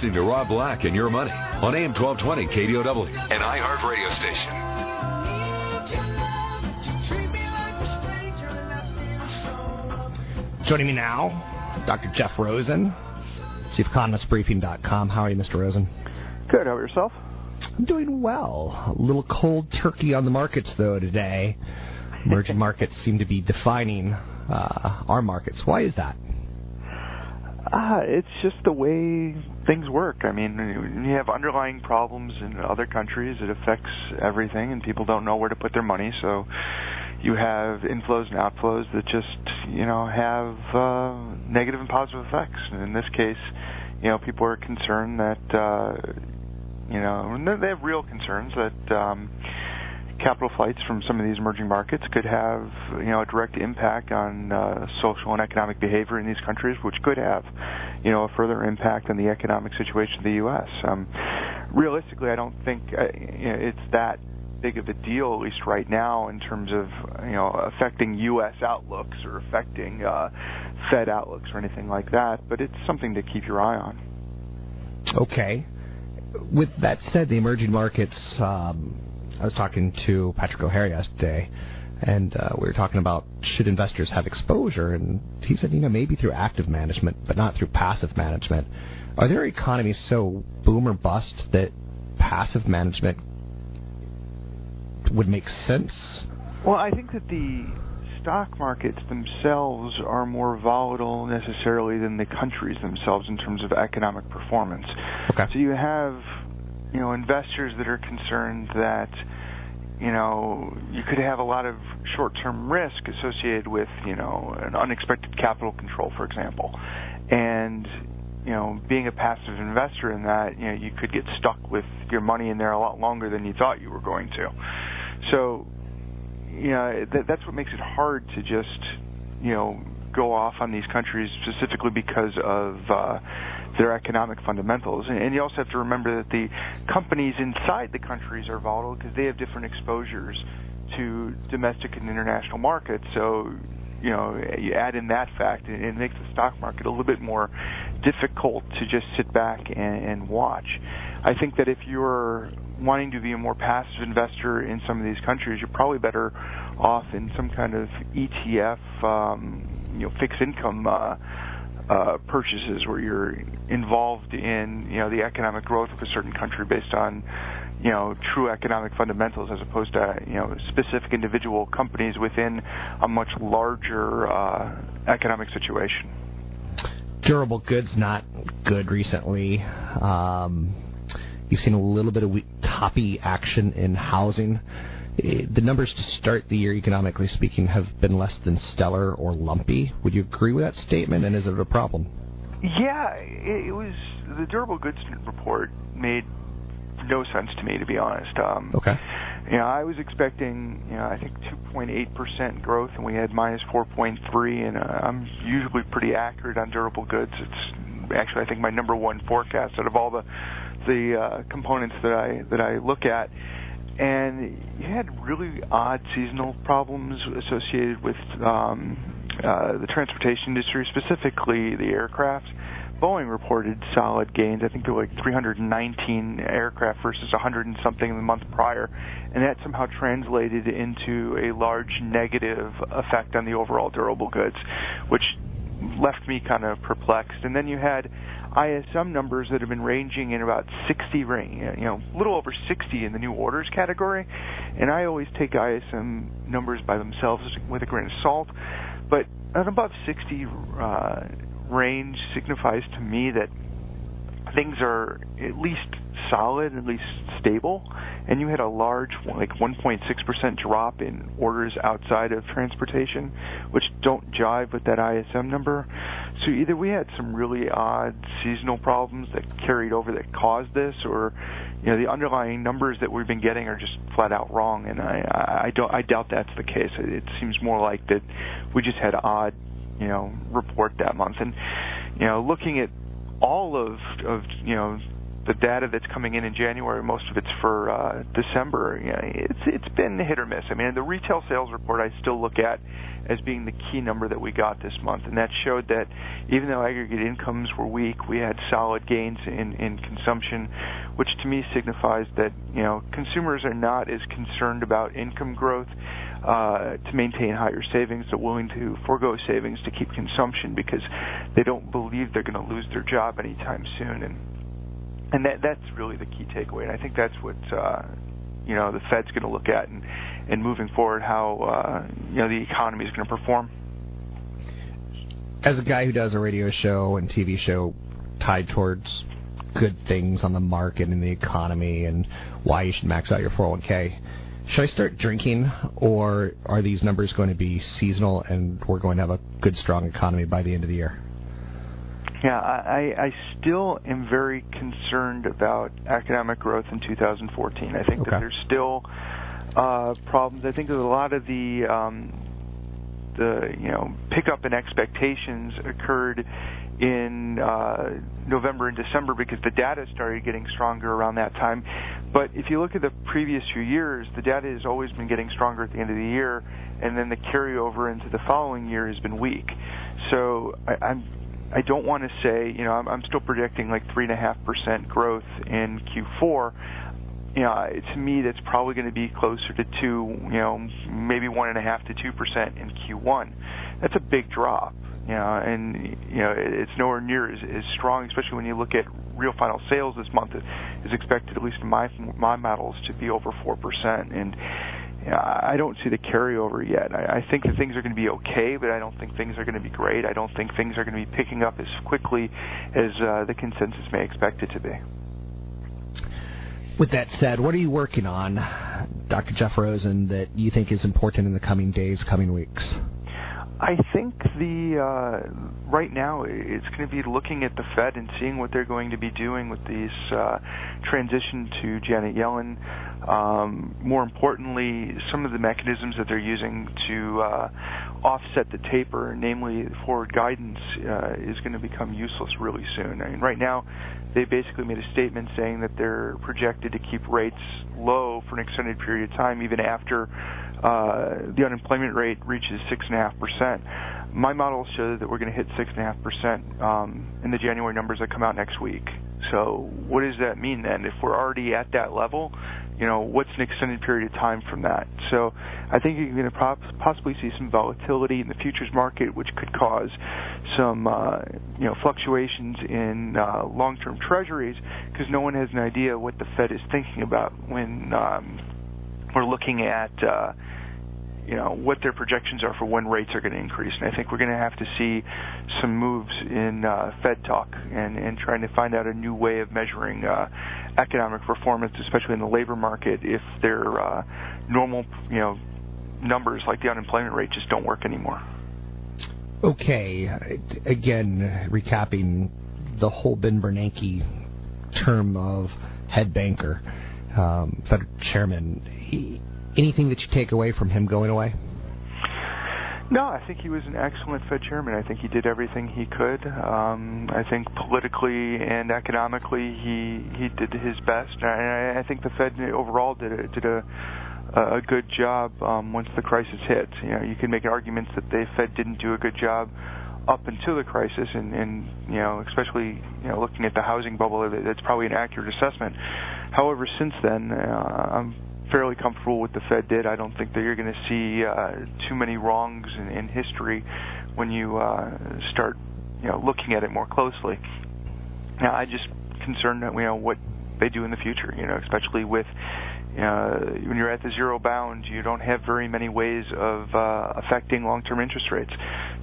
listening to Rob Black and Your Money on AM 1220 KDOW, an iHeart radio station. Joining me now, Dr. Jeff Rosen, ChiefEconomistBriefing.com. How are you, Mr. Rosen? Good. How about yourself? I'm doing well. A little cold turkey on the markets, though, today. Emerging markets seem to be defining uh, our markets. Why is that? Uh, it's just the way things work. I mean, you have underlying problems in other countries, it affects everything, and people don't know where to put their money. So you have inflows and outflows that just, you know, have uh, negative and positive effects. And in this case, you know, people are concerned that, uh, you know, they have real concerns that. Um, capital flights from some of these emerging markets could have you know a direct impact on uh, social and economic behavior in these countries, which could have you know a further impact on the economic situation of the U.S. Um, realistically, I don't think uh, you know, it's that big of a deal, at least right now, in terms of you know affecting U.S. outlooks or affecting uh, Fed outlooks or anything like that. But it's something to keep your eye on. Okay. With that said, the emerging markets. Um, I was talking to Patrick O'Hare yesterday, and uh, we were talking about should investors have exposure, and he said, you know, maybe through active management, but not through passive management. Are there economies so boom or bust that passive management would make sense? Well, I think that the stock markets themselves are more volatile necessarily than the countries themselves in terms of economic performance. Okay. So you have you know investors that are concerned that you know you could have a lot of short-term risk associated with you know an unexpected capital control, for example, and you know being a passive investor in that you know you could get stuck with your money in there a lot longer than you thought you were going to. So you know that, that's what makes it hard to just you know go off on these countries specifically because of uh, their economic fundamentals. And, you also have to remember that the companies inside the countries are volatile because they have different exposures to domestic and international markets. So, you know, you add in that fact, and it makes the stock market a little bit more difficult to just sit back and, and watch. I think that if you're wanting to be a more passive investor in some of these countries, you're probably better off in some kind of ETF, um, you know, fixed income uh, uh, purchases where you're involved in you know the economic growth of a certain country based on you know true economic fundamentals as opposed to you know specific individual companies within a much larger uh, economic situation. Durable goods not good recently. Um, you've seen a little bit of we- toppy action in housing. The numbers to start the year, economically speaking, have been less than stellar or lumpy. Would you agree with that statement, and is it a problem? Yeah, it, it was the durable goods report made no sense to me, to be honest. Um, okay. You know, I was expecting, you know, I think 2.8% growth, and we had minus 4.3, and uh, I'm usually pretty accurate on durable goods. It's actually, I think, my number one forecast out of all the the uh, components that I that I look at and you had really odd seasonal problems associated with um, uh, the transportation industry, specifically the aircraft. Boeing reported solid gains. I think there were like 319 aircraft versus 100 and something in the month prior, and that somehow translated into a large negative effect on the overall durable goods, which left me kind of perplexed. And then you had ISM numbers that have been ranging in about 60, you know, a little over 60 in the new orders category. And I always take ISM numbers by themselves with a grain of salt. But an above 60 uh, range signifies to me that things are at least solid, at least stable, and you had a large, like 1.6% drop in orders outside of transportation, which don't jive with that ISM number. So either we had some really odd seasonal problems that carried over that caused this, or you know the underlying numbers that we've been getting are just flat out wrong, and I I don't I doubt that's the case. It seems more like that we just had odd you know report that month, and you know looking at all of of you know the data that's coming in in January, most of it's for uh, December. You know, it's it's been hit or miss. I mean, the retail sales report I still look at as being the key number that we got this month, and that showed that even though aggregate incomes were weak, we had solid gains in in consumption, which to me signifies that you know consumers are not as concerned about income growth. Uh, to maintain higher savings, they're willing to forego savings to keep consumption because they don't believe they're going to lose their job anytime soon. And and that that's really the key takeaway. And I think that's what uh, you know the Fed's going to look at and and moving forward how uh, you know the economy is going to perform. As a guy who does a radio show and TV show tied towards good things on the market and the economy and why you should max out your 401k. Should I start drinking, or are these numbers going to be seasonal and we're going to have a good, strong economy by the end of the year? Yeah, I, I still am very concerned about economic growth in 2014. I think okay. that there's still uh, problems. I think that a lot of the um, the you know pickup in expectations occurred in uh, November and December because the data started getting stronger around that time. But if you look at the previous few years, the data has always been getting stronger at the end of the year, and then the carryover into the following year has been weak. So I, I'm I don't want to say, you know, I'm, I'm still predicting like three and a half percent growth in Q4. You know, to me, that's probably going to be closer to two, you know, maybe one and a half to two percent in Q1. That's a big drop, you know, and you know, it's nowhere near as, as strong, especially when you look at real final sales this month is expected, at least in my my models, to be over four percent, and I don't see the carryover yet. I, I think that things are going to be okay, but I don't think things are going to be great. I don't think things are going to be picking up as quickly as uh, the consensus may expect it to be. With that said, what are you working on, Dr. Jeff Rosen, that you think is important in the coming days, coming weeks? I think the uh, right now it's going to be looking at the Fed and seeing what they're going to be doing with these uh, transition to Janet Yellen. Um, more importantly, some of the mechanisms that they're using to uh, offset the taper, namely forward guidance, uh, is going to become useless really soon. I mean, right now, they basically made a statement saying that they're projected to keep rates low for an extended period of time, even after uh, the unemployment rate reaches six and a half percent. My models show that we're going to hit six and a half percent um, in the January numbers that come out next week. So what does that mean then? If we're already at that level, you know, what's an extended period of time from that? So I think you're going to possibly see some volatility in the futures market, which could cause some, uh, you know, fluctuations in uh, long-term treasuries because no one has an idea what the Fed is thinking about when um, we're looking at uh, you know what their projections are for when rates are going to increase. And I think we're going to have to see some moves in uh, Fed talk and, and trying to find out a new way of measuring uh, economic performance, especially in the labor market, if their uh, normal you know numbers like the unemployment rate just don't work anymore. Okay, again, recapping the whole Ben Bernanke term of head banker um, Fed chairman. He, anything that you take away from him going away? No, I think he was an excellent Fed chairman. I think he did everything he could. Um, I think politically and economically, he he did his best. And I, I think the Fed overall did a, did a a good job um, once the crisis hit. You know, you can make arguments that the Fed didn't do a good job up until the crisis, and, and you know, especially you know, looking at the housing bubble, that's probably an accurate assessment. However, since then, uh, I'm fairly comfortable with the Fed did. I don't think that you're going to see uh, too many wrongs in, in history when you uh, start, you know, looking at it more closely. Now, I just concerned that you know what they do in the future. You know, especially with uh, when you're at the zero bound, you don't have very many ways of uh, affecting long-term interest rates.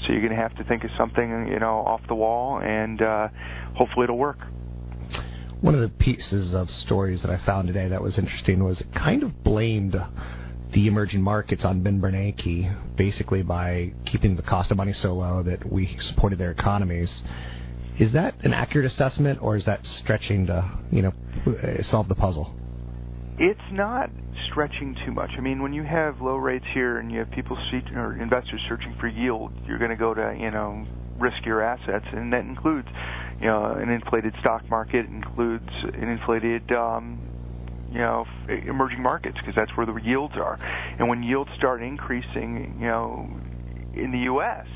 So you're going to have to think of something, you know, off the wall, and uh, hopefully it'll work. One of the pieces of stories that I found today that was interesting was it kind of blamed the emerging markets on Ben Bernanke, basically by keeping the cost of money so low that we supported their economies. Is that an accurate assessment, or is that stretching to, you know, solve the puzzle? It's not stretching too much. I mean, when you have low rates here and you have people seek, or investors searching for yield, you're going to go to you know riskier assets, and that includes you know an inflated stock market, includes an inflated um, you know emerging markets because that's where the yields are. And when yields start increasing, you know, in the U.S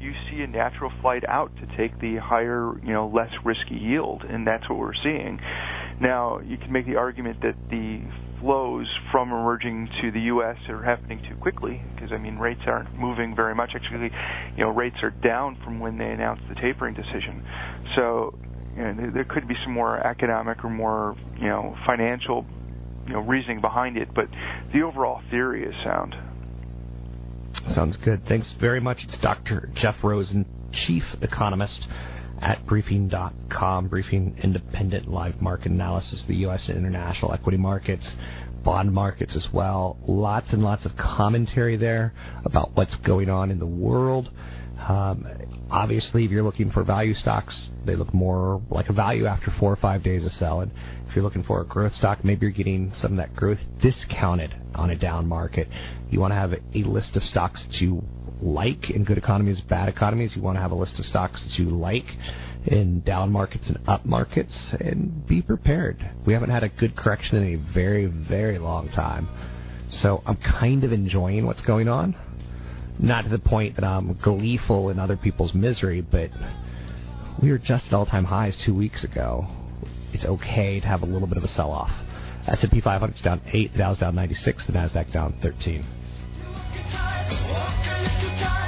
you see a natural flight out to take the higher, you know, less risky yield, and that's what we're seeing. Now, you can make the argument that the flows from emerging to the U.S. are happening too quickly because I mean rates aren't moving very much. Actually, you know, rates are down from when they announced the tapering decision. So, you know, there could be some more economic or more, you know, financial, you know, reasoning behind it, but the overall theory is sound. Sounds good. Thanks very much. It's Dr. Jeff Rosen, Chief Economist at Briefing.com. Briefing independent live market analysis of the U.S. and international equity markets, bond markets as well. Lots and lots of commentary there about what's going on in the world. Um, obviously, if you're looking for value stocks, they look more like a value after four or five days of selling. If you're looking for a growth stock, maybe you're getting some of that growth discounted on a down market. You want to have a list of stocks that you like in good economies, bad economies. You want to have a list of stocks that you like in down markets and up markets, and be prepared. We haven't had a good correction in a very, very long time. So I'm kind of enjoying what's going on. Not to the point that I'm gleeful in other people's misery, but we were just at all-time highs two weeks ago. It's okay to have a little bit of a sell-off. S&P 500 is down 8, the Dow's down 96, the Nasdaq down 13. Three